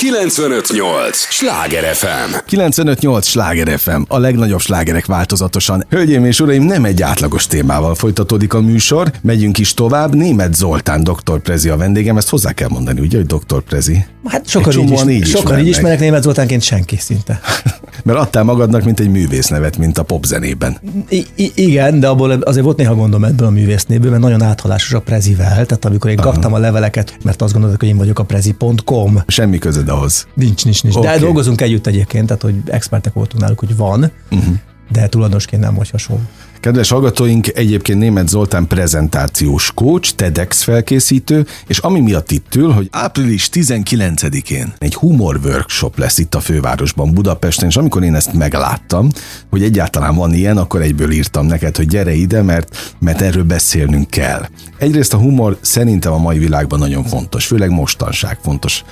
958! Sláger FM! 958! Sláger FM, a legnagyobb slágerek változatosan. Hölgyeim és uraim, nem egy átlagos témával folytatódik a műsor, megyünk is tovább. Német Zoltán, doktor Prezi a vendégem, ezt hozzá kell mondani, ugye, hogy doktor Prezi? Hát sokan így, is, így sokan így ismerek Német Zoltánként senki szinte. Mert adtál magadnak, mint egy művésznevet, mint a popzenében. I- I- igen, de abból azért volt néha gondom ebből a művésznéből, mert nagyon áthalásos a Prezivel. Tehát amikor én Aha. kaptam a leveleket, mert azt gondoltak, hogy én vagyok a prezi.com. Semmi közöd ahhoz. Nincs, nincs, nincs. Okay. De dolgozunk együtt egyébként, tehát hogy expertek voltunk náluk, hogy van, uh-huh. de tulajdonosként nem vagy hasonló. Kedves hallgatóink, egyébként német Zoltán prezentációs coach, TEDx felkészítő, és ami miatt itt ül, hogy április 19-én egy humor workshop lesz itt a fővárosban, Budapesten, és amikor én ezt megláttam, hogy egyáltalán van ilyen, akkor egyből írtam neked, hogy gyere ide, mert, mert erről beszélnünk kell. Egyrészt a humor szerintem a mai világban nagyon fontos, főleg mostanság fontos.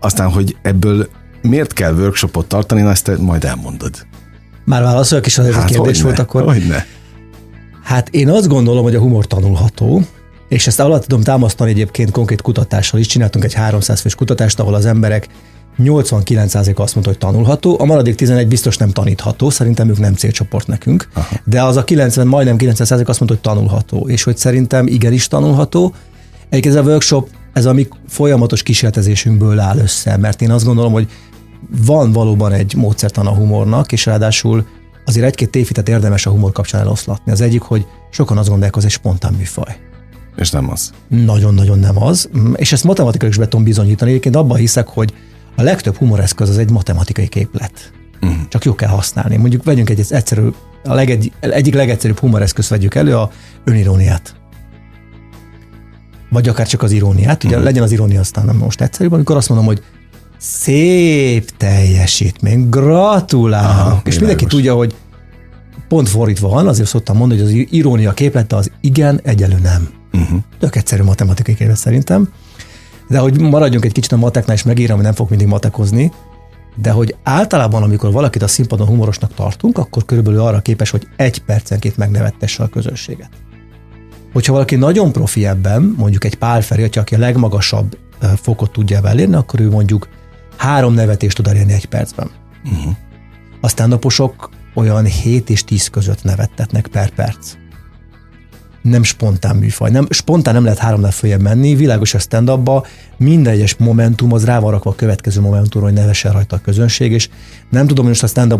Aztán, hogy ebből miért kell workshopot tartani, na ezt te majd elmondod. Már válaszolok is, az hát, kérdés volt akkor. Hogyne. Hát én azt gondolom, hogy a humor tanulható, és ezt alatt tudom támasztani egyébként konkrét kutatással is. Csináltunk egy 300 fős kutatást, ahol az emberek 89% azt mondta, hogy tanulható, a maradék 11 biztos nem tanítható, szerintem ők nem célcsoport nekünk, Aha. de az a 90, majdnem 90% azt mondta, hogy tanulható, és hogy szerintem igenis tanulható. Egyébként ez a workshop, ez a mi folyamatos kísérletezésünkből áll össze, mert én azt gondolom, hogy van valóban egy módszertan a humornak, és ráadásul azért egy-két tévhitet érdemes a humor kapcsán eloszlatni. Az egyik, hogy sokan azt gondolják, hogy ez egy spontán műfaj. És nem az. Nagyon-nagyon nem az. És ezt matematikai is be tudom bizonyítani. Egyébként abban hiszek, hogy a legtöbb humoreszköz az egy matematikai képlet. Uh-huh. Csak jó kell használni. Mondjuk vegyünk egy egyszerű, a legegy, egyik legegyszerűbb humoreszköz vegyük elő, a öniróniát. Vagy akár csak az iróniát. Ugye uh-huh. legyen az irónia aztán nem most egyszerűbb, amikor azt mondom, hogy szép teljesítmény, gratulálok. Aha, és mindenki tudja, hogy pont fordítva van, azért szoktam mondani, hogy az irónia képlete az igen, egyelő nem. Uh-huh. Tök egyszerű matematikai képlet szerintem. De hogy maradjunk egy kicsit a mateknál, és megírom, hogy nem fog mindig matekozni, de hogy általában, amikor valakit a színpadon humorosnak tartunk, akkor körülbelül arra képes, hogy egy percenként megnevettesse a közönséget. Hogyha valaki nagyon profi ebben, mondjuk egy Pál Feri, aki a legmagasabb fokot tudja elérni, akkor ő mondjuk három nevetést tud elérni egy percben. Uh-huh. A stand olyan 7 és 10 között nevettetnek per perc. Nem spontán műfaj. Nem, spontán nem lehet háromnál följebb menni, világos a stand minden egyes momentum az rá van rakva a következő momentumra, hogy nevessen rajta a közönség, és nem tudom, hogy most a stand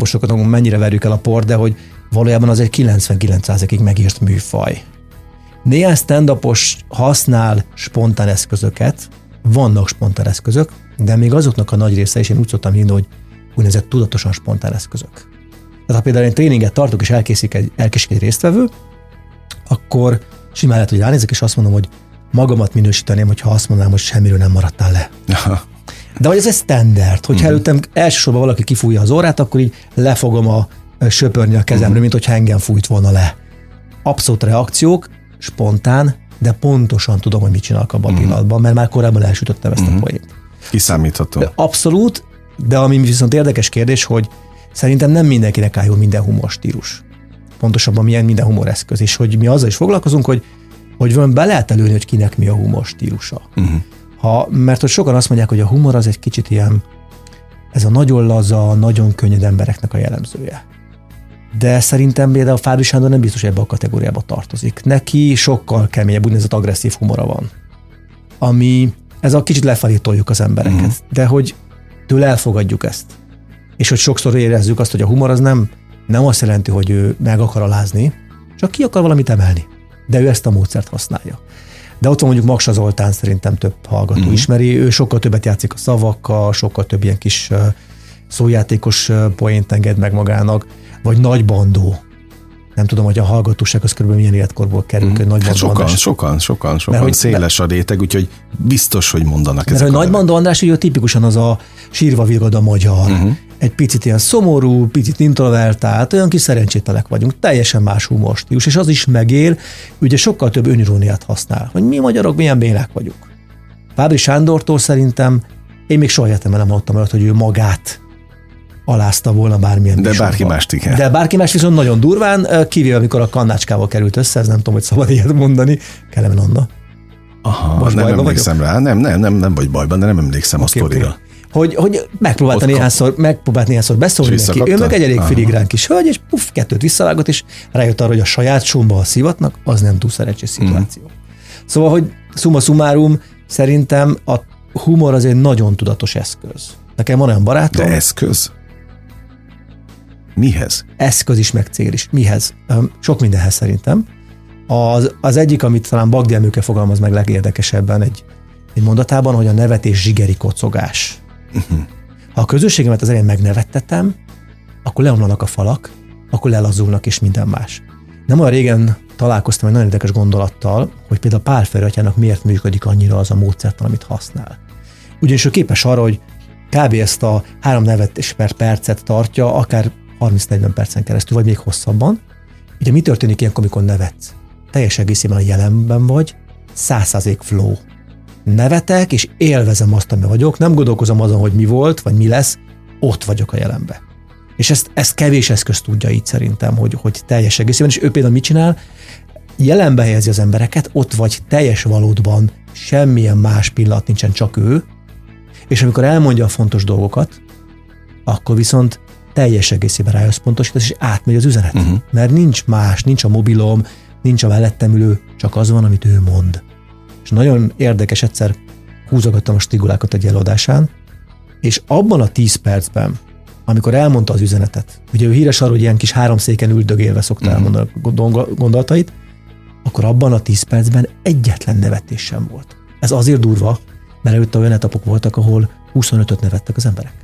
mennyire verjük el a port, de hogy valójában az egy 99%-ig megírt műfaj. Néhány stand használ spontán eszközöket, vannak spontán eszközök, de még azoknak a nagy része, és én úgy szoktam hinni, hogy úgynevezett tudatosan spontán eszközök. Tehát ha például én tréninget tartok, és elkészítik egy, elkészítik egy résztvevő, akkor simán lehet, hogy ránézek, és azt mondom, hogy magamat minősíteném, hogyha azt mondanám, hogy semmiről nem maradtál le. De hogy ez egy standard, hogyha uh-huh. előttem elsősorban valaki kifújja az órát, akkor így lefogom a söpörni a kezemről, uh-huh. mint hogyha engem fújt volna le. Abszolút reakciók, spontán, de pontosan tudom, hogy mit csinálok abban uh-huh. a pillanatban, mert már korábban elsütöttem ezt uh-huh. a poént. Kiszámítható. Abszolút, de ami viszont érdekes kérdés, hogy szerintem nem mindenkinek áll minden humor stílus. Pontosabban milyen minden humoreszköz, és hogy mi azzal is foglalkozunk, hogy hogy van be lehet előni, hogy kinek mi a humor stílusa. Uh-huh. Ha, mert hogy sokan azt mondják, hogy a humor az egy kicsit ilyen, ez a nagyon laza, nagyon könnyed embereknek a jellemzője. De szerintem például Fábri Sándor nem biztos, hogy ebbe a kategóriába tartozik. Neki sokkal keményebb, úgynevezett agresszív humora van. Ami ez a kicsit lefelé toljuk az embereket, uh-huh. de hogy tőle elfogadjuk ezt. És hogy sokszor érezzük azt, hogy a humor az nem, nem azt jelenti, hogy ő meg akar alázni, csak ki akar valamit emelni. De ő ezt a módszert használja. De ott van mondjuk Maksa Zoltán, szerintem több hallgató uh-huh. ismeri, ő sokkal többet játszik a szavakkal, sokkal több ilyen kis szójátékos poént enged meg magának, vagy Nagy Bandó, nem tudom, hogy a hallgatóság az körülbelül milyen életkorból kerül, mm. hogy nagy hát sokan, András. sokan, sokan, sokan, mert, széles a réteg, úgyhogy biztos, hogy mondanak mert, ezek hogy Nagy András ugye tipikusan az a sírva vigad a magyar, uh-huh. egy picit ilyen szomorú, picit introvertált, olyan kis szerencsételek vagyunk, teljesen más humorstílus, és az is megél, ugye sokkal több öniróniát használ, hogy mi magyarok milyen bélák vagyunk. Fábri Sándortól szerintem én még soha életemben nem hallottam olyat, hogy ő magát alázta volna bármilyen De bárki más igen. De bárki más viszont nagyon durván, kivéve amikor a kannácskával került össze, ez nem tudom, hogy szabad ilyet mondani, Kelemen Anna. Aha, Most nem emlékszem vagyok? rá, nem, nem, nem, nem vagy bajban, de nem emlékszem okay, a sztorira. Okay. hogy, hogy megpróbálta néhányszor, megpróbált néhányszor beszólni neki. Ő meg egy elég filigrán kis hölgy, és puff, kettőt visszavágott, és rájött arra, hogy a saját somba a szivatnak, az nem túl szerencsés mhm. szituáció. Mm. Szóval, hogy summa summarum, szerintem a humor az egy nagyon tudatos eszköz. Nekem van olyan barátom. De eszköz? Mihez? Eszköz is, meg cél is. Mihez? Sok mindenhez szerintem. Az, az egyik, amit talán Bagdi Emőke fogalmaz meg legérdekesebben egy, egy mondatában, hogy a nevetés zsigeri kocogás. Uh-huh. Ha a közösségemet az elején megnevettetem, akkor leomlanak a falak, akkor lelazulnak és minden más. Nem olyan régen találkoztam egy nagyon érdekes gondolattal, hogy például Pál Ferötyának miért működik annyira az a módszertan, amit használ. Ugyanis ő képes arra, hogy kb. ezt a három nevetés per percet tartja, akár 30-40 percen keresztül, vagy még hosszabban. Ugye mi történik ilyenkor, amikor nevetsz? Teljes egészében a jelenben vagy, 100% flow. Nevetek, és élvezem azt, ami vagyok, nem gondolkozom azon, hogy mi volt, vagy mi lesz, ott vagyok a jelenbe. És ezt, ezt kevés eszköz tudja így szerintem, hogy, hogy teljes egészében, és ő például mit csinál? Jelenbe helyezi az embereket, ott vagy teljes valódban, semmilyen más pillanat nincsen, csak ő, és amikor elmondja a fontos dolgokat, akkor viszont teljes egészében ráösszpontosít, és átmegy az üzenet. Uh-huh. Mert nincs más, nincs a mobilom, nincs a mellettem ülő, csak az van, amit ő mond. És nagyon érdekes, egyszer húzogattam a stigulákat egy előadásán, és abban a tíz percben, amikor elmondta az üzenetet, ugye ő híres arról, hogy ilyen kis háromszéken üldögélve szokta uh-huh. elmondani a gondolatait, akkor abban a tíz percben egyetlen nevetés sem volt. Ez azért durva, mert előtte olyan etapok voltak, ahol 25-öt nevettek az emberek.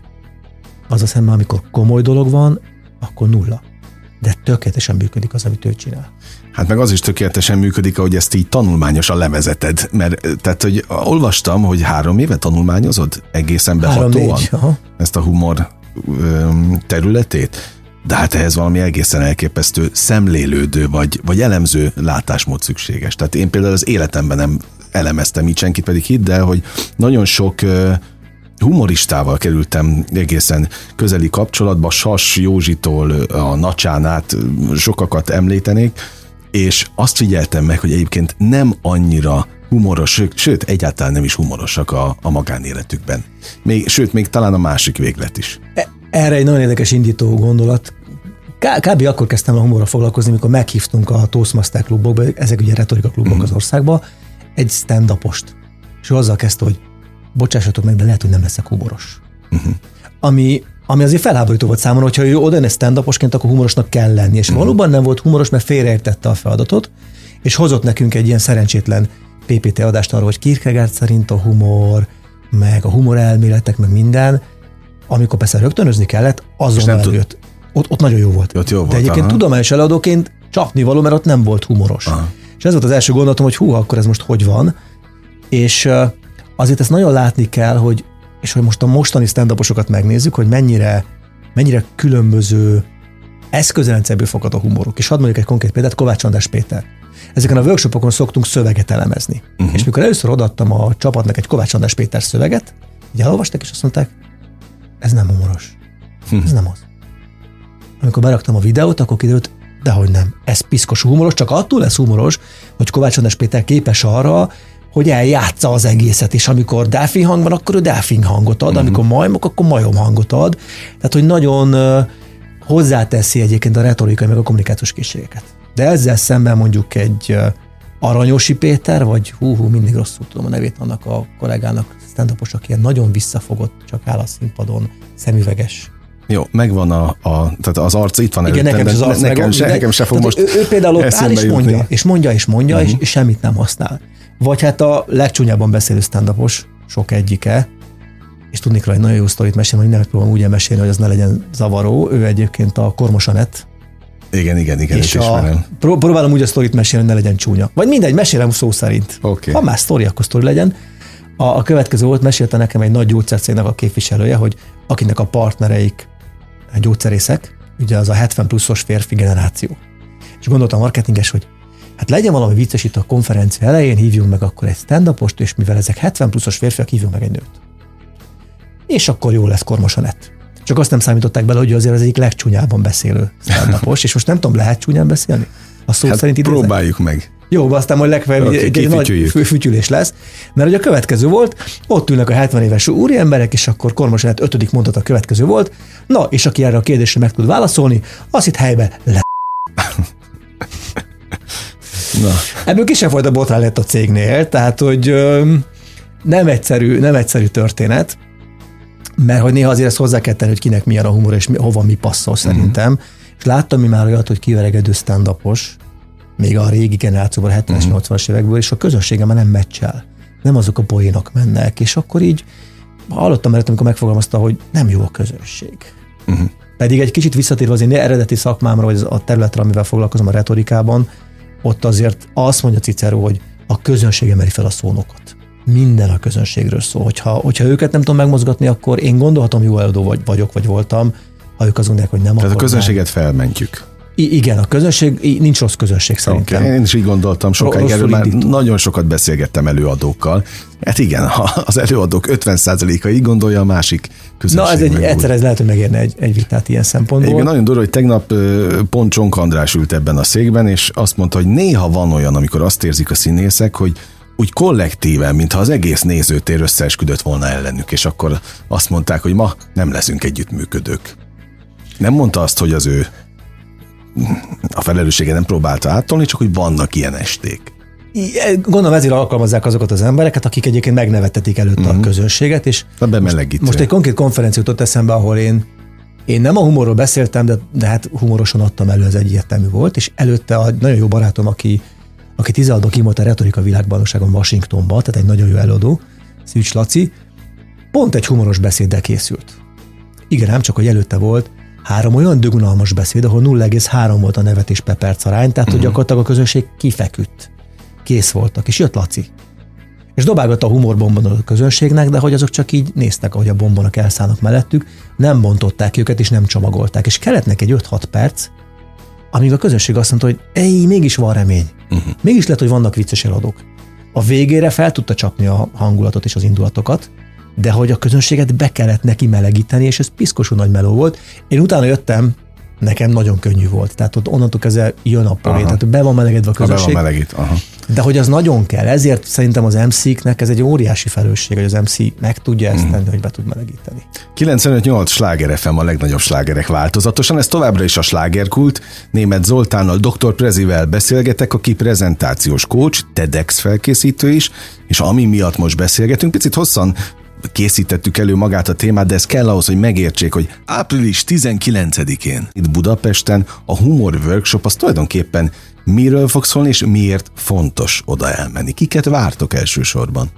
Az a szemben, amikor komoly dolog van, akkor nulla. De tökéletesen működik az, amit ő csinál. Hát meg az is tökéletesen működik, ahogy ezt így tanulmányosan levezeted, mert tehát, hogy olvastam, hogy három éve tanulmányozod egészen behatóan három, ezt a humor területét, de hát ehhez valami egészen elképesztő szemlélődő vagy, vagy elemző látásmód szükséges. Tehát én például az életemben nem elemeztem így senkit, pedig hidd el, hogy nagyon sok humoristával kerültem egészen közeli kapcsolatba, Sas Józsitól a Nacsán át sokakat említenék, és azt figyeltem meg, hogy egyébként nem annyira humoros, sőt, egyáltalán nem is humorosak a, a magánéletükben. Még, sőt, még talán a másik véglet is. E, erre egy nagyon érdekes indító gondolat. Kb. akkor kezdtem a humorra foglalkozni, amikor meghívtunk a Toastmaster klubokba, ezek ugye retorika klubok mm. az országba, egy stand És ő azzal kezdte, hogy bocsássatok meg, de lehet, hogy nem leszek humoros. Uh-huh. Ami, ami azért felháborító volt számomra, hogyha ő oda stand akkor humorosnak kell lenni. És uh-huh. valóban nem volt humoros, mert félreértette a feladatot, és hozott nekünk egy ilyen szerencsétlen PPT adást arról, hogy Kierkegaard szerint a humor, meg a humor elméletek, meg minden, amikor persze rögtönözni kellett, azon előtt. Ott, ott nagyon jó volt. Ott jó volt De egyébként aha. tudományos előadóként csapni való, mert ott nem volt humoros. Aha. És ez volt az első gondolatom, hogy hú, akkor ez most hogy van. És azért ezt nagyon látni kell, hogy és hogy most a mostani stand megnézzük, hogy mennyire, mennyire különböző eszközrendszerből fogad a humoruk. És hadd mondjuk egy konkrét példát, Kovács András Péter. Ezeken a workshopokon szoktunk szöveget elemezni. Uh-huh. És mikor először odaadtam a csapatnak egy Kovács András Péter szöveget, így elolvasták, és azt mondták, ez nem humoros. Uh-huh. Ez nem az. Amikor beraktam a videót, akkor kiderült, dehogy nem. Ez piszkos humoros, csak attól lesz humoros, hogy Kovács András Péter képes arra, hogy eljátsza az egészet, és amikor delfin hang van, akkor ő delfin hangot ad, mm-hmm. amikor majmok, akkor majom hangot ad. Tehát, hogy nagyon hozzáteszi egyébként a retorikai meg a kommunikációs készségeket. De ezzel szemben mondjuk egy Aranyosi Péter, vagy hú, hú, mindig rosszul tudom a nevét annak a kollégának, stand aki ilyen nagyon visszafogott, csak áll a színpadon, szemüveges jó, megvan a, a tehát az arc itt van Igen, előttem, nekem, az arc nekem, se, nekem se fog most ő, ő például ott áll és mondja, és mondja, és mondja, uh-huh. és, és semmit nem használ. Vagy hát a legcsúnyábban beszélő stand sok egyike, és tudni kell, hogy nagyon jó sztorit mesélni, hogy nem próbálom úgy mesélni, hogy az ne legyen zavaró. Ő egyébként a Kormosanet. Igen, igen, igen, és a, pró- próbálom úgy a sztorit mesélni, hogy ne legyen csúnya. Vagy mindegy, mesélem szó szerint. Okay. Ha más sztori, akkor sztori legyen. A, a következő volt, mesélte nekem egy nagy gyógyszercégnek a képviselője, hogy akinek a partnereik gyógyszerészek, ugye az a 70 pluszos férfi generáció. És gondoltam a marketinges, hogy hát legyen valami vicces itt a konferencia elején, hívjunk meg akkor egy stand és mivel ezek 70 pluszos férfiak, hívjunk meg egy nőt. És akkor jó lesz Kormosanett. Csak azt nem számították bele, hogy azért az egyik legcsúnyában beszélő stand és most nem tudom, lehet csúnyán beszélni? A szó hát szerint idézek? próbáljuk meg. Jó, aztán majd legfeljebb Oké, egy, egy nagy fütyülés lesz. Mert ugye a következő volt, ott ülnek a 70 éves úri emberek, és akkor Kormos lehet ötödik mondat a következő volt. Na, és aki erre a kérdésre meg tud válaszolni, az itt helyben le. Na, Ebből kisebb volt a botrány lett a cégnél, tehát hogy nem egyszerű, nem egyszerű történet, mert hogy néha azért ezt hozzá kell tenni, hogy kinek milyen a humor, és mi, hova mi passzol szerintem. Mm. És láttam mi már olyat, hogy kiveregedő stand még a régi generációban, 70-es, 80-as évekből, és a közönsége már nem meccsel. Nem azok a poénok mennek, és akkor így hallottam előtt, amikor megfogalmazta, hogy nem jó a közönség. uh-huh. Pedig egy kicsit visszatérve az én eredeti szakmámra, vagy az a területre, amivel foglalkozom a retorikában, ott azért azt mondja Cicero, hogy a közönség emeli fel a szónokat. Minden a közönségről szól. Hogyha, hogyha őket nem tudom megmozgatni, akkor én gondolhatom, jó előadó vagy, vagyok, vagy voltam, ha ők azt gondolják, hogy nem Tehát a akkor közönséget felmentjük. I- igen, a közönség, i- nincs rossz közönség szerintem. Okay. Én is így gondoltam, sokáig erről már nagyon sokat beszélgettem előadókkal. Hát igen, ha az előadók 50%-a így gondolja, a másik közönség Na, ez egy, egyszer ez lehet, hogy megérne egy, egy vitát ilyen szempontból. Egyébként nagyon durva, hogy tegnap pont Csonk András ült ebben a székben, és azt mondta, hogy néha van olyan, amikor azt érzik a színészek, hogy úgy kollektíven, mintha az egész nézőtér összeesküdött volna ellenük, és akkor azt mondták, hogy ma nem leszünk együttműködők. Nem mondta azt, hogy az ő a felelőssége nem próbálta átolni, csak hogy vannak ilyen esték. E, Gondolom ezért alkalmazzák azokat az embereket, akik egyébként megnevettetik előtte Mhm. uh-huh. a közönséget, és bemelegítve. most egy konkrét konferenció jutott eszembe, ahol én én nem a humorról beszéltem, de, de hát humorosan adtam elő, ez egyértelmű volt, és előtte a nagyon jó barátom, aki, aki 16 kim volt a retorika világbajnokságon Washingtonban, tehát egy nagyon jó előadó, Szűcs Laci, pont egy humoros beszéddel készült. Igen, nem csak, hogy előtte volt három olyan dögunalmas beszéd, ahol 0,3 volt a nevetés per perc arány, tehát hogy gyakorlatilag a közönség kifeküdt. Kész voltak, és jött Laci. És dobálgatta a humorbombonot a közönségnek, de hogy azok csak így néztek, ahogy a bombonok elszállnak mellettük, nem bontották őket, és nem csomagolták. És kellett neki egy 5-6 perc, amíg a közönség azt mondta, hogy ej, mégis van remény. Uh-huh. Mégis lehet, hogy vannak vicces eladók. A végére fel tudta csapni a hangulatot és az indulatokat, de hogy a közönséget be kellett neki melegíteni, és ez piszkosú nagy meló volt. Én utána jöttem, nekem nagyon könnyű volt. Tehát ott onnantól kezdve jön a poén, tehát be van melegedve a Ha be van közönség. melegít. Aha. De hogy az nagyon kell, ezért szerintem az MC-knek ez egy óriási felelősség, hogy az MC meg tudja ezt tenni, hogy be tud melegíteni. 95-8 sláger FM a legnagyobb slágerek változatosan, ez továbbra is a slágerkult. Német Zoltánnal, Dr. Prezivel beszélgetek, aki prezentációs coach, TEDx felkészítő is, és ami miatt most beszélgetünk, picit hosszan készítettük elő magát a témát, de ez kell ahhoz, hogy megértsék, hogy április 19-én itt Budapesten a Humor Workshop az tulajdonképpen miről fog szólni, és miért fontos oda elmenni. Kiket vártok elsősorban?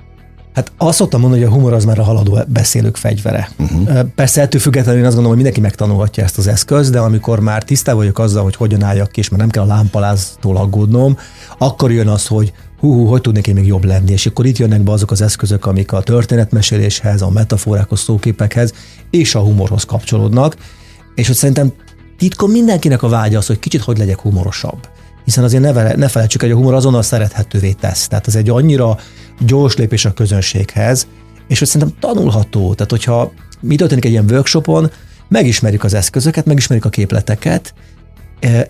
Hát azt szoktam mondani, hogy a humor az már a haladó beszélők fegyvere. Uh-huh. Persze ettől függetlenül én azt gondolom, hogy mindenki megtanulhatja ezt az eszközt, de amikor már tisztában vagyok azzal, hogy hogyan álljak ki, és már nem kell a lámpaláztól aggódnom, akkor jön az, hogy hú, hú, hogy tudnék én még jobb lenni, és akkor itt jönnek be azok az eszközök, amik a történetmeséléshez, a metaforákhoz, szóképekhez és a humorhoz kapcsolódnak, és hogy szerintem titkon mindenkinek a vágya az, hogy kicsit hogy legyek humorosabb. Hiszen azért ne, vele, ne felejtsük, hogy a humor azonnal szerethetővé tesz. Tehát ez egy annyira gyors lépés a közönséghez, és hogy szerintem tanulható. Tehát, hogyha mi történik egy ilyen workshopon, megismerjük az eszközöket, megismerjük a képleteket,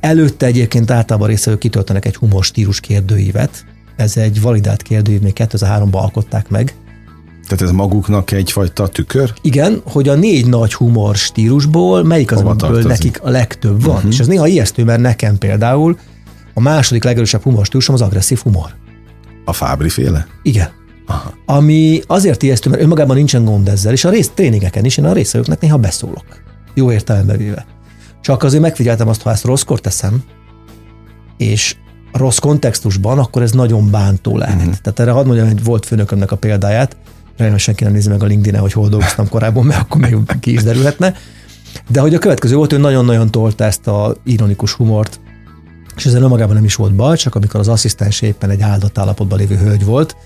Előtte egyébként általában részvevők kitöltenek egy humor stílus kérdőívet. Ez egy validált kérdőív, még 2003-ban alkották meg. Tehát ez maguknak egyfajta tükör? Igen, hogy a négy nagy humor stílusból melyik az, Hova amiből tartozik? nekik a legtöbb van. Uh-huh. És ez néha ijesztő, mert nekem például a második legerősebb humor stílusom az agresszív humor. A Fábri féle? Igen. Aha. Ami azért ijesztő, mert önmagában nincsen gond ezzel, és a rész tréningeken is én a részvevőknek néha beszólok. Jó értelemben véve. Csak azért megfigyeltem azt, ha ezt rosszkor teszem, és rossz kontextusban, akkor ez nagyon bántó lehet. Mhm. Uh-huh. Tehát erre hadd mondjam, hogy volt főnökömnek a példáját, remélem senki nem nézi meg a linkedin hogy hol dolgoztam korábban, mert akkor még ki is derülhetne. De hogy a következő volt, ő nagyon-nagyon tolta ezt a ironikus humort, és ezzel önmagában nem is volt baj, csak amikor az asszisztens éppen egy áldott állapotban lévő hölgy volt,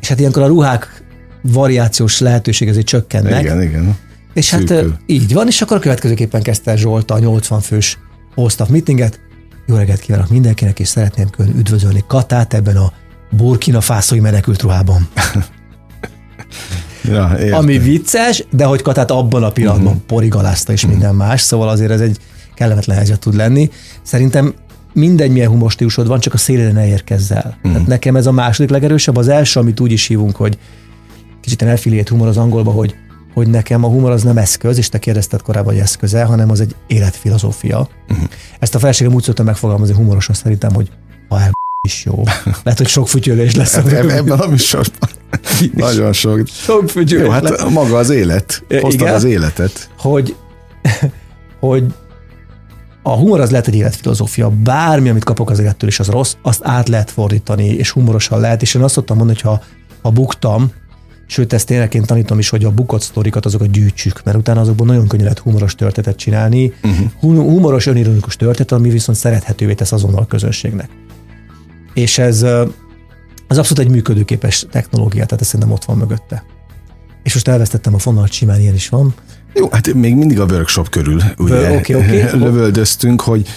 és hát ilyenkor a ruhák variációs lehetőség azért csökkennek. Igen, igen. És hát Szűkül. ö, így van, és akkor a következőképpen kezdte Zsolt a 80 fős all-staff meetinget. Jó reggelt kívánok mindenkinek, és szeretném külön üdvözölni Katát ebben a Burkina Fászói menekült ruhában. Ja, értem. Ami vicces, de hogy Katát abban a pillanatban uh-huh. porigalázta és minden más, szóval azért ez egy kellemetlen helyzet tud lenni. Szerintem mindegy, milyen humorstílusod van, csak a szélére ne érkezz el. Mm. Tehát nekem ez a második legerősebb, az első, amit úgy is hívunk, hogy kicsit affiliate humor az angolba, hogy, hogy nekem a humor az nem eszköz, és te kérdezted korábban, hogy eszköze, hanem az egy életfilozófia. Mm. Ezt a feleségem úgy szoktam megfogalmazni humorosan szerintem, hogy ha el is jó. Lehet, hogy sok fütyülés lesz. Ebben a műsorban. Nagyon sok. Sok fütyülés Jó, hát lesz. maga az élet. Hoztad Igen, az életet. Hogy, hogy a humor az lehet egy életfilozófia, bármi, amit kapok az élettől, és az rossz, azt át lehet fordítani, és humorosan lehet, és én azt szoktam mondani, hogy ha, ha buktam, sőt, ezt tényleg én tanítom is, hogy a bukott sztorikat azokat gyűjtsük, mert utána azokból nagyon könnyű lehet humoros történetet csinálni, uh-huh. humoros, önironikus történet, ami viszont szerethetővé tesz azonnal a közönségnek. És ez az abszolút egy működőképes technológia, tehát ez szerintem ott van mögötte. És most elvesztettem a fonalat, simán ilyen is van. Jó, hát még mindig a workshop körül ugye okay, okay. lövöldöztünk, hogy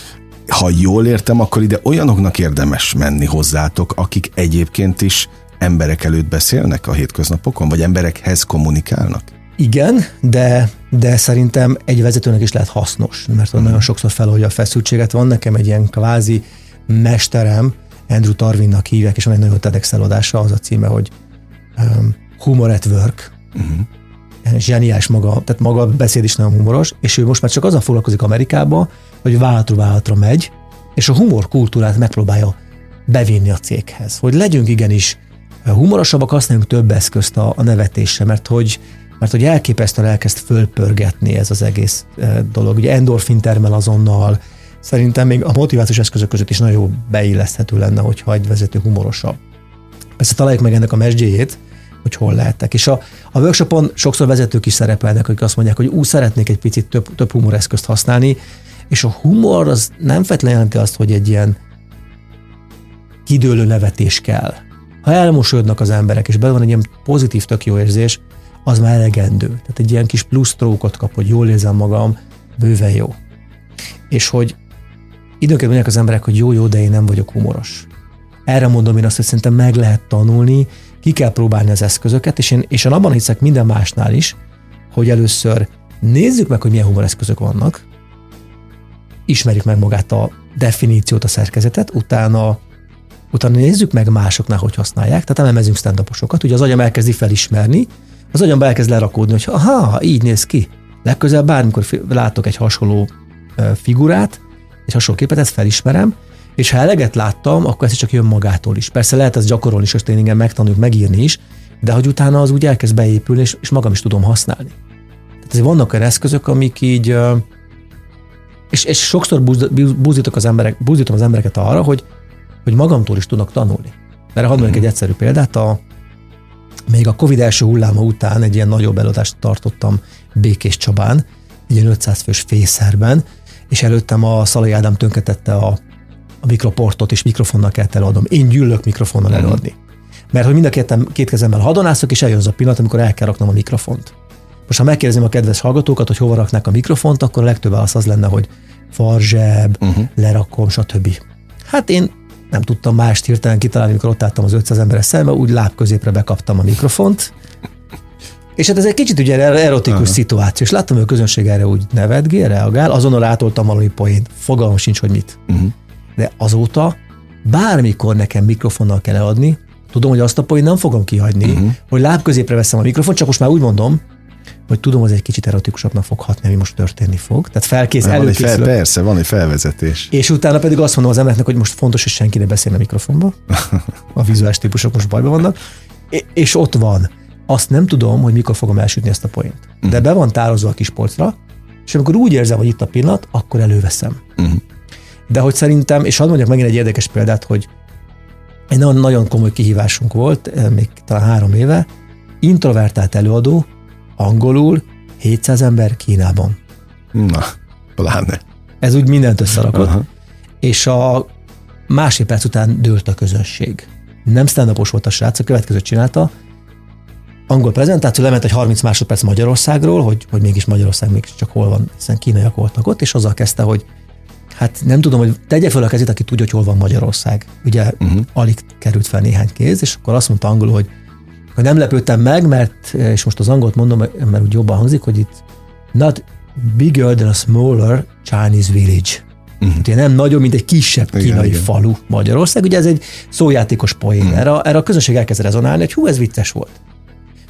ha jól értem, akkor ide olyanoknak érdemes menni hozzátok, akik egyébként is emberek előtt beszélnek a hétköznapokon, vagy emberekhez kommunikálnak? Igen, de, de szerintem egy vezetőnek is lehet hasznos, mert mm. nagyon sokszor feloldja a feszültséget. Van nekem egy ilyen kvázi mesterem, Andrew Tarvinnak hívják, és van egy nagyon TEDx eladása, az a címe, hogy um, Humor at Work. Uh-huh zseniás maga, tehát maga a beszéd is nagyon humoros, és ő most már csak azzal foglalkozik Amerikába, hogy vállalatról vállalatra megy, és a humor kultúrát megpróbálja bevinni a céghez. Hogy legyünk igenis humorosabbak, használjunk több eszközt a, a nevetésre, mert hogy mert hogy elképesztően elkezd fölpörgetni ez az egész e, dolog. Ugye endorfin termel azonnal, szerintem még a motivációs eszközök között is nagyon beilleszthető lenne, hogyha egy vezető humorosabb. Persze találjuk meg ennek a mesdjéjét, hogy hol lehettek. És a, a workshopon sokszor vezetők is szerepelnek, akik azt mondják, hogy ú, szeretnék egy picit több, több humoreszközt használni, és a humor az nem feltétlenül jelenti azt, hogy egy ilyen kidőlő nevetés kell. Ha elmosolyodnak az emberek, és belül van egy ilyen pozitív, tök jó érzés, az már elegendő. Tehát egy ilyen kis plusz trókot kap, hogy jól érzem magam, bőven jó. És hogy időnként mondják az emberek, hogy jó, jó, de én nem vagyok humoros. Erre mondom én azt, hogy szerintem meg lehet tanulni, ki kell próbálni az eszközöket, és én, és én abban hiszek minden másnál is, hogy először nézzük meg, hogy milyen humoreszközök vannak, ismerjük meg magát a definíciót, a szerkezetet, utána, utána nézzük meg másoknál, hogy használják, tehát elemezünk stand ugye az agyam elkezdi felismerni, az agyam elkezd lerakódni, hogy aha, így néz ki. Legközelebb bármikor látok egy hasonló figurát, egy hasonló képet, ezt felismerem, és ha eleget láttam, akkor ez csak jön magától is. Persze lehet ezt gyakorolni a tréningen megtanuljuk megírni is, de hogy utána az úgy elkezd beépülni, és, és magam is tudom használni. Tehát azért vannak olyan eszközök, amik így, és, és sokszor búzítok az emberek, búzítom az embereket arra, hogy, hogy magamtól is tudnak tanulni. Mert hadd mondjuk egy egyszerű példát, a, még a Covid első hulláma után egy ilyen nagyobb előadást tartottam Békés Csabán, egy ilyen 500 fős fészerben, és előttem a Szalai Ádám tönketette a a mikroportot és mikrofonnal kell előadnom. Én gyűlök mikrofonnal mm. előadni. Mert hogy mind a két, két kezemmel hadonászok, és eljön az a pillanat, amikor el kell raknom a mikrofont. Most ha megkérdezem a kedves hallgatókat, hogy hova raknák a mikrofont, akkor a legtöbb válasz az lenne, hogy farzseb, uh-huh. lerakom, stb. Hát én nem tudtam mást hirtelen kitalálni, amikor ott álltam az 500 emberes szembe, úgy láb középre bekaptam a mikrofont, és hát ez egy kicsit ugye erotikus uh-huh. szituáció, és láttam, hogy a közönség erre úgy nevetgél, reagál, azonnal átoltam valami poént, fogalmam sincs, hogy mit. Uh-huh de azóta bármikor nekem mikrofonnal kell eladni, tudom, hogy azt a poén nem fogom kihagyni, uh-huh. hogy lábközépre veszem a mikrofon, csak most már úgy mondom, hogy tudom, hogy egy kicsit erotikusabbnak fog hatni, ami most történni fog. Tehát felkész, van egy fel, Persze, van egy felvezetés. És utána pedig azt mondom az embereknek, hogy most fontos, hogy senki ne beszélne a mikrofonba. A vizuális típusok most bajban vannak. És ott van. Azt nem tudom, hogy mikor fogom elsütni ezt a poént. De be van tározva a kis polcra, és amikor úgy érzem, hogy itt a pillanat, akkor előveszem. Uh-huh. De hogy szerintem, és hadd mondjak megint egy érdekes példát, hogy egy nagyon, nagyon komoly kihívásunk volt, eh, még talán három éve, introvertált előadó, angolul, 700 ember Kínában. Na, pláne. Ez úgy mindent összerakott. Uh-huh. És a másfél perc után dőlt a közönség. Nem stand volt a srác, a következőt csinálta, angol prezentáció, lement egy 30 másodperc Magyarországról, hogy, hogy mégis Magyarország mégis csak hol van, hiszen kínaiak voltak ott, és azzal kezdte, hogy hát nem tudom, hogy tegye fel a kezét, aki tudja, hogy hol van Magyarország. Ugye uh-huh. alig került fel néhány kéz, és akkor azt mondta angolul, hogy, hogy nem lepődtem meg, mert, és most az angolt mondom, mert úgy jobban hangzik, hogy itt not bigger than a smaller Chinese village. Uh-huh. Ugye nem nagyobb, mint egy kisebb kínai igen, igen. falu Magyarország. Ugye ez egy szójátékos poén. Uh-huh. Erre, erre a közönség elkezd rezonálni, hogy hú, ez vicces volt.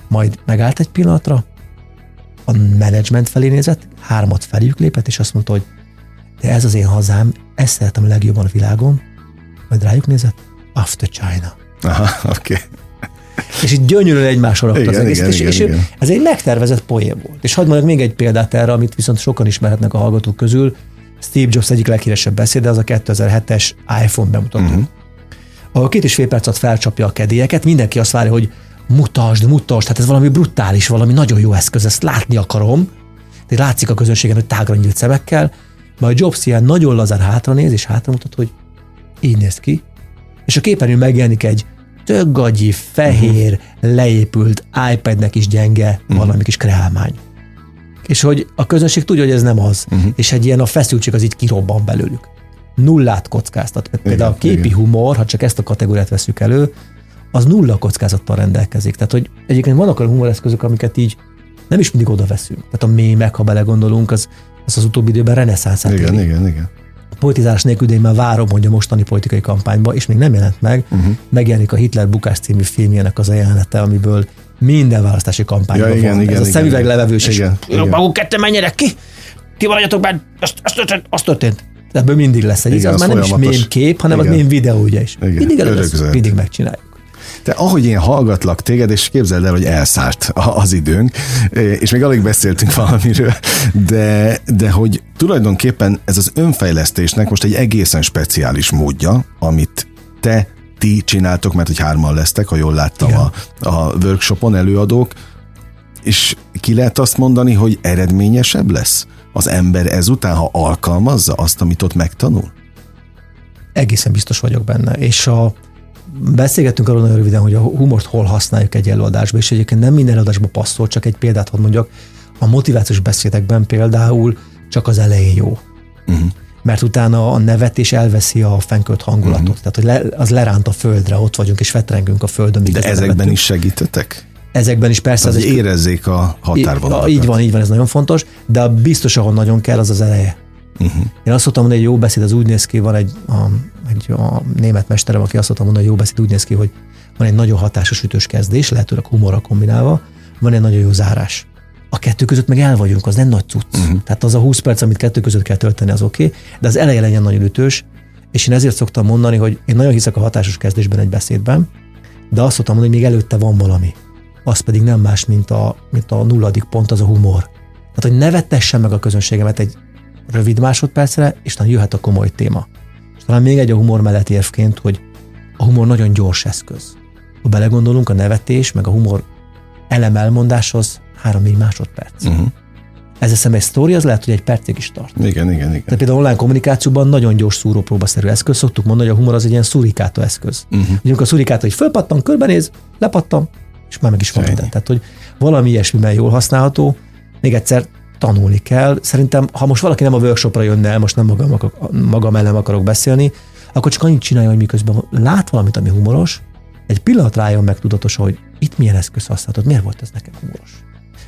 Majd megállt egy pillanatra, a menedzsment felé nézett, hármat feljük lépett, és azt mondta, hogy de ez az én hazám, ezt szeretem a legjobban a világon, majd rájuk nézett, after China. Aha, oké. Okay. És itt gyönyörűen egymásra rakta az egész. Igen, és, igen, és igen. ez egy megtervezett poén volt. És hagyd mondjak még egy példát erre, amit viszont sokan ismerhetnek a hallgatók közül. Steve Jobs egyik leghíresebb beszéde, az a 2007-es iPhone bemutató. Uh-huh. Ahol két és fél perc alatt felcsapja a kedélyeket, mindenki azt várja, hogy mutasd, mutasd, hát ez valami brutális, valami nagyon jó eszköz, ezt látni akarom. De látszik a közönségen, hogy tágra nyílt szemekkel, majd Jobs ilyen nagyon lazán hátranéz, és hátramutat, hogy így néz ki, és a képernyőn megjelenik egy töggagyi, fehér, uh-huh. leépült, iPadnek is gyenge uh-huh. valami kis kreálmány. És hogy a közönség tudja, hogy ez nem az, uh-huh. és egy ilyen a feszültség az így kirobban belőlük. Nullát kockáztat. Igen, Például a képi igen. humor, ha csak ezt a kategóriát veszük elő, az nulla kockázattal rendelkezik. Tehát, hogy egyébként vannak olyan humoreszközök, amiket így nem is mindig oda veszünk. Tehát a mémek, ha belegondolunk, az, az az utóbbi időben reneszánszát Igen, éri. igen, igen. A politizálás nélkül, én már várom, hogy a mostani politikai kampányban, és még nem jelent meg, uh-huh. megjelenik a Hitler bukás című filmjének az a jelenete, amiből minden választási kampányban ja, igen, van. Igen, Ez igen, a szemüveg levevős, és maguk kettő menjenek ki, ti maradjatok benne, azt, azt, történt, azt történt. Ebből mindig lesz egy, igen, az, az már nem is mém kép, hanem igen. az mém videó, ugye is. Igen, mindig, először, mindig megcsináljuk. De ahogy én hallgatlak téged, és képzeld el, hogy elszállt az időnk, és még alig beszéltünk valamiről, de, de hogy tulajdonképpen ez az önfejlesztésnek most egy egészen speciális módja, amit te ti csináltok, mert hogy hárman lesztek, ha jól láttam a, a workshopon előadók, és ki lehet azt mondani, hogy eredményesebb lesz az ember ezután, ha alkalmazza azt, amit ott megtanul? Egészen biztos vagyok benne, és a, beszélgettünk arról nagyon röviden, hogy a humort hol használjuk egy előadásban, és egyébként nem minden előadásban passzol, csak egy példát hadd mondjak. A motivációs beszédekben például csak az elején jó. Uh-huh. Mert utána a nevetés elveszi a fenkölt hangulatot. Uh-huh. Tehát, hogy le, az leránt a földre, ott vagyunk és vetrengünk a földön. De ezekben is segítettek? Ezekben is persze. Az, az érezzék a határvonalat. Így van, így van, ez nagyon fontos, de biztos, ahol nagyon kell, az az eleje. Uh-huh. Én azt szoktam mondani, hogy egy jó beszéd az úgy néz ki, van egy, a, egy a német mesterem, aki azt mondani, hogy jó beszéd úgy néz ki, hogy van egy nagyon hatásos ütős kezdés, lehetőleg humorra kombinálva, van egy nagyon jó zárás. A kettő között meg el vagyunk, az nem nagy cucc. Uh-huh. Tehát az a 20 perc, amit kettő között kell tölteni, az oké, okay, de az eleje legyen nagyon ütős, és én ezért szoktam mondani, hogy én nagyon hiszek a hatásos kezdésben egy beszédben, de azt szoktam mondani, hogy még előtte van valami. Az pedig nem más, mint a, mint a nulladik pont, az a humor. Tehát, hogy ne vettesse meg a közönségemet egy rövid másodpercre, és talán jöhet a komoly téma. Talán még egy a humor mellett érvként, hogy a humor nagyon gyors eszköz. Ha belegondolunk, a nevetés, meg a humor elem elmondáshoz 3-4 másodperc. Uh-huh. Ez eszem egy sztori, az lehet, hogy egy percig is tart. Igen, igen, igen. Tehát például online kommunikációban nagyon gyors szúrópróbaszerű eszköz. Szoktuk mondani, hogy a humor az egy ilyen szurikáta eszköz. Uh-huh. Ugye a szurikáta, hogy fölpattan, körbenéz, lepattam, és már meg is van minden. Tehát, hogy valami ilyesmiben jól használható. Még egyszer, tanulni kell. Szerintem, ha most valaki nem a workshopra jönne el, most nem magam, magam ellen akarok beszélni, akkor csak annyit csinálja, hogy miközben lát valamit, ami humoros, egy pillanat rájön meg tudatosan, hogy itt milyen eszköz használhatod, miért volt ez nekem humoros.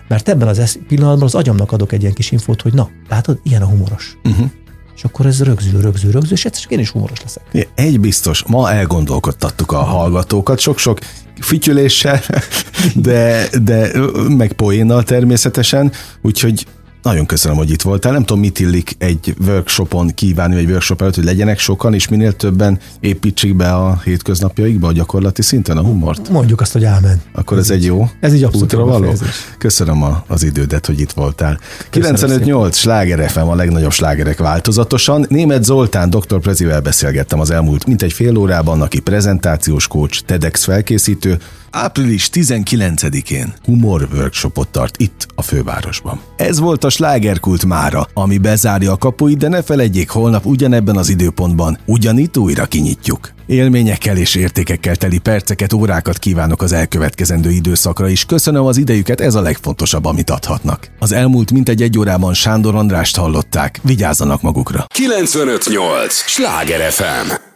Mert ebben az pillanatban az agyamnak adok egy ilyen kis infót, hogy na, látod, ilyen a humoros. Uh-huh. És akkor ez rögzül, rögzül, rögzül, és egyszer én is humoros leszek. Egy biztos, ma elgondolkodtattuk a hallgatókat, sok-sok fütyüléssel, de, de meg poénnal természetesen, úgyhogy nagyon köszönöm, hogy itt voltál. Nem tudom, mit illik egy workshopon kívánni, vagy workshop előtt, hogy legyenek sokan, és minél többen építsék be a hétköznapjaikba a gyakorlati szinten a humort. Mondjuk azt, hogy ámen. Akkor ez, ez egy jó Ez egy abszolút útra való. Köszönöm a, az idődet, hogy itt voltál. 95-8 Sláger FM a legnagyobb slágerek változatosan. Német Zoltán dr. Prezivel beszélgettem az elmúlt mintegy fél órában, aki prezentációs coach, TEDx felkészítő, április 19-én humor workshopot tart itt a fővárosban. Ez volt a slágerkult mára, ami bezárja a kapuit, de ne felejtjék, holnap ugyanebben az időpontban ugyanitt újra kinyitjuk. Élményekkel és értékekkel teli perceket, órákat kívánok az elkövetkezendő időszakra is. Köszönöm az idejüket, ez a legfontosabb, amit adhatnak. Az elmúlt mintegy egy órában Sándor Andrást hallották. Vigyázzanak magukra. 958! Sláger FM!